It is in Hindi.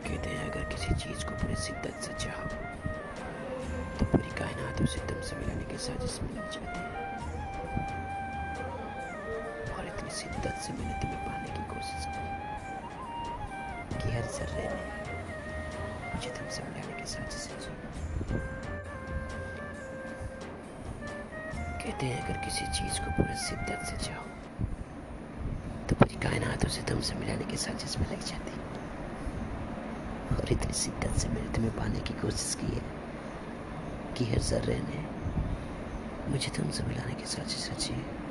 कहते हैं, अगर किसी चीज़ को पूरी शिद्दत से चाहो तो पूरी कायनात उसे तुमसे मिलाने की साजिश में लग जाती है। और इतनी शिद्दत से मैंने तुम्हें पाने की कोशिश की कि हर जर्रे ने मुझे तुमसे मिलाने की साजिश रची कहते हैं, अगर किसी चीज़ को पूरी शिद्दत से चाहो तो पूरी कायनात उसे तुमसे मिलाने की साजिश में लग जाती और इतनी शिद्दत से मैंने तुम्हें पाने की कोशिश की है कि हर जर्रे ने मुझे तुमसे मिलाने की साजिश रची है।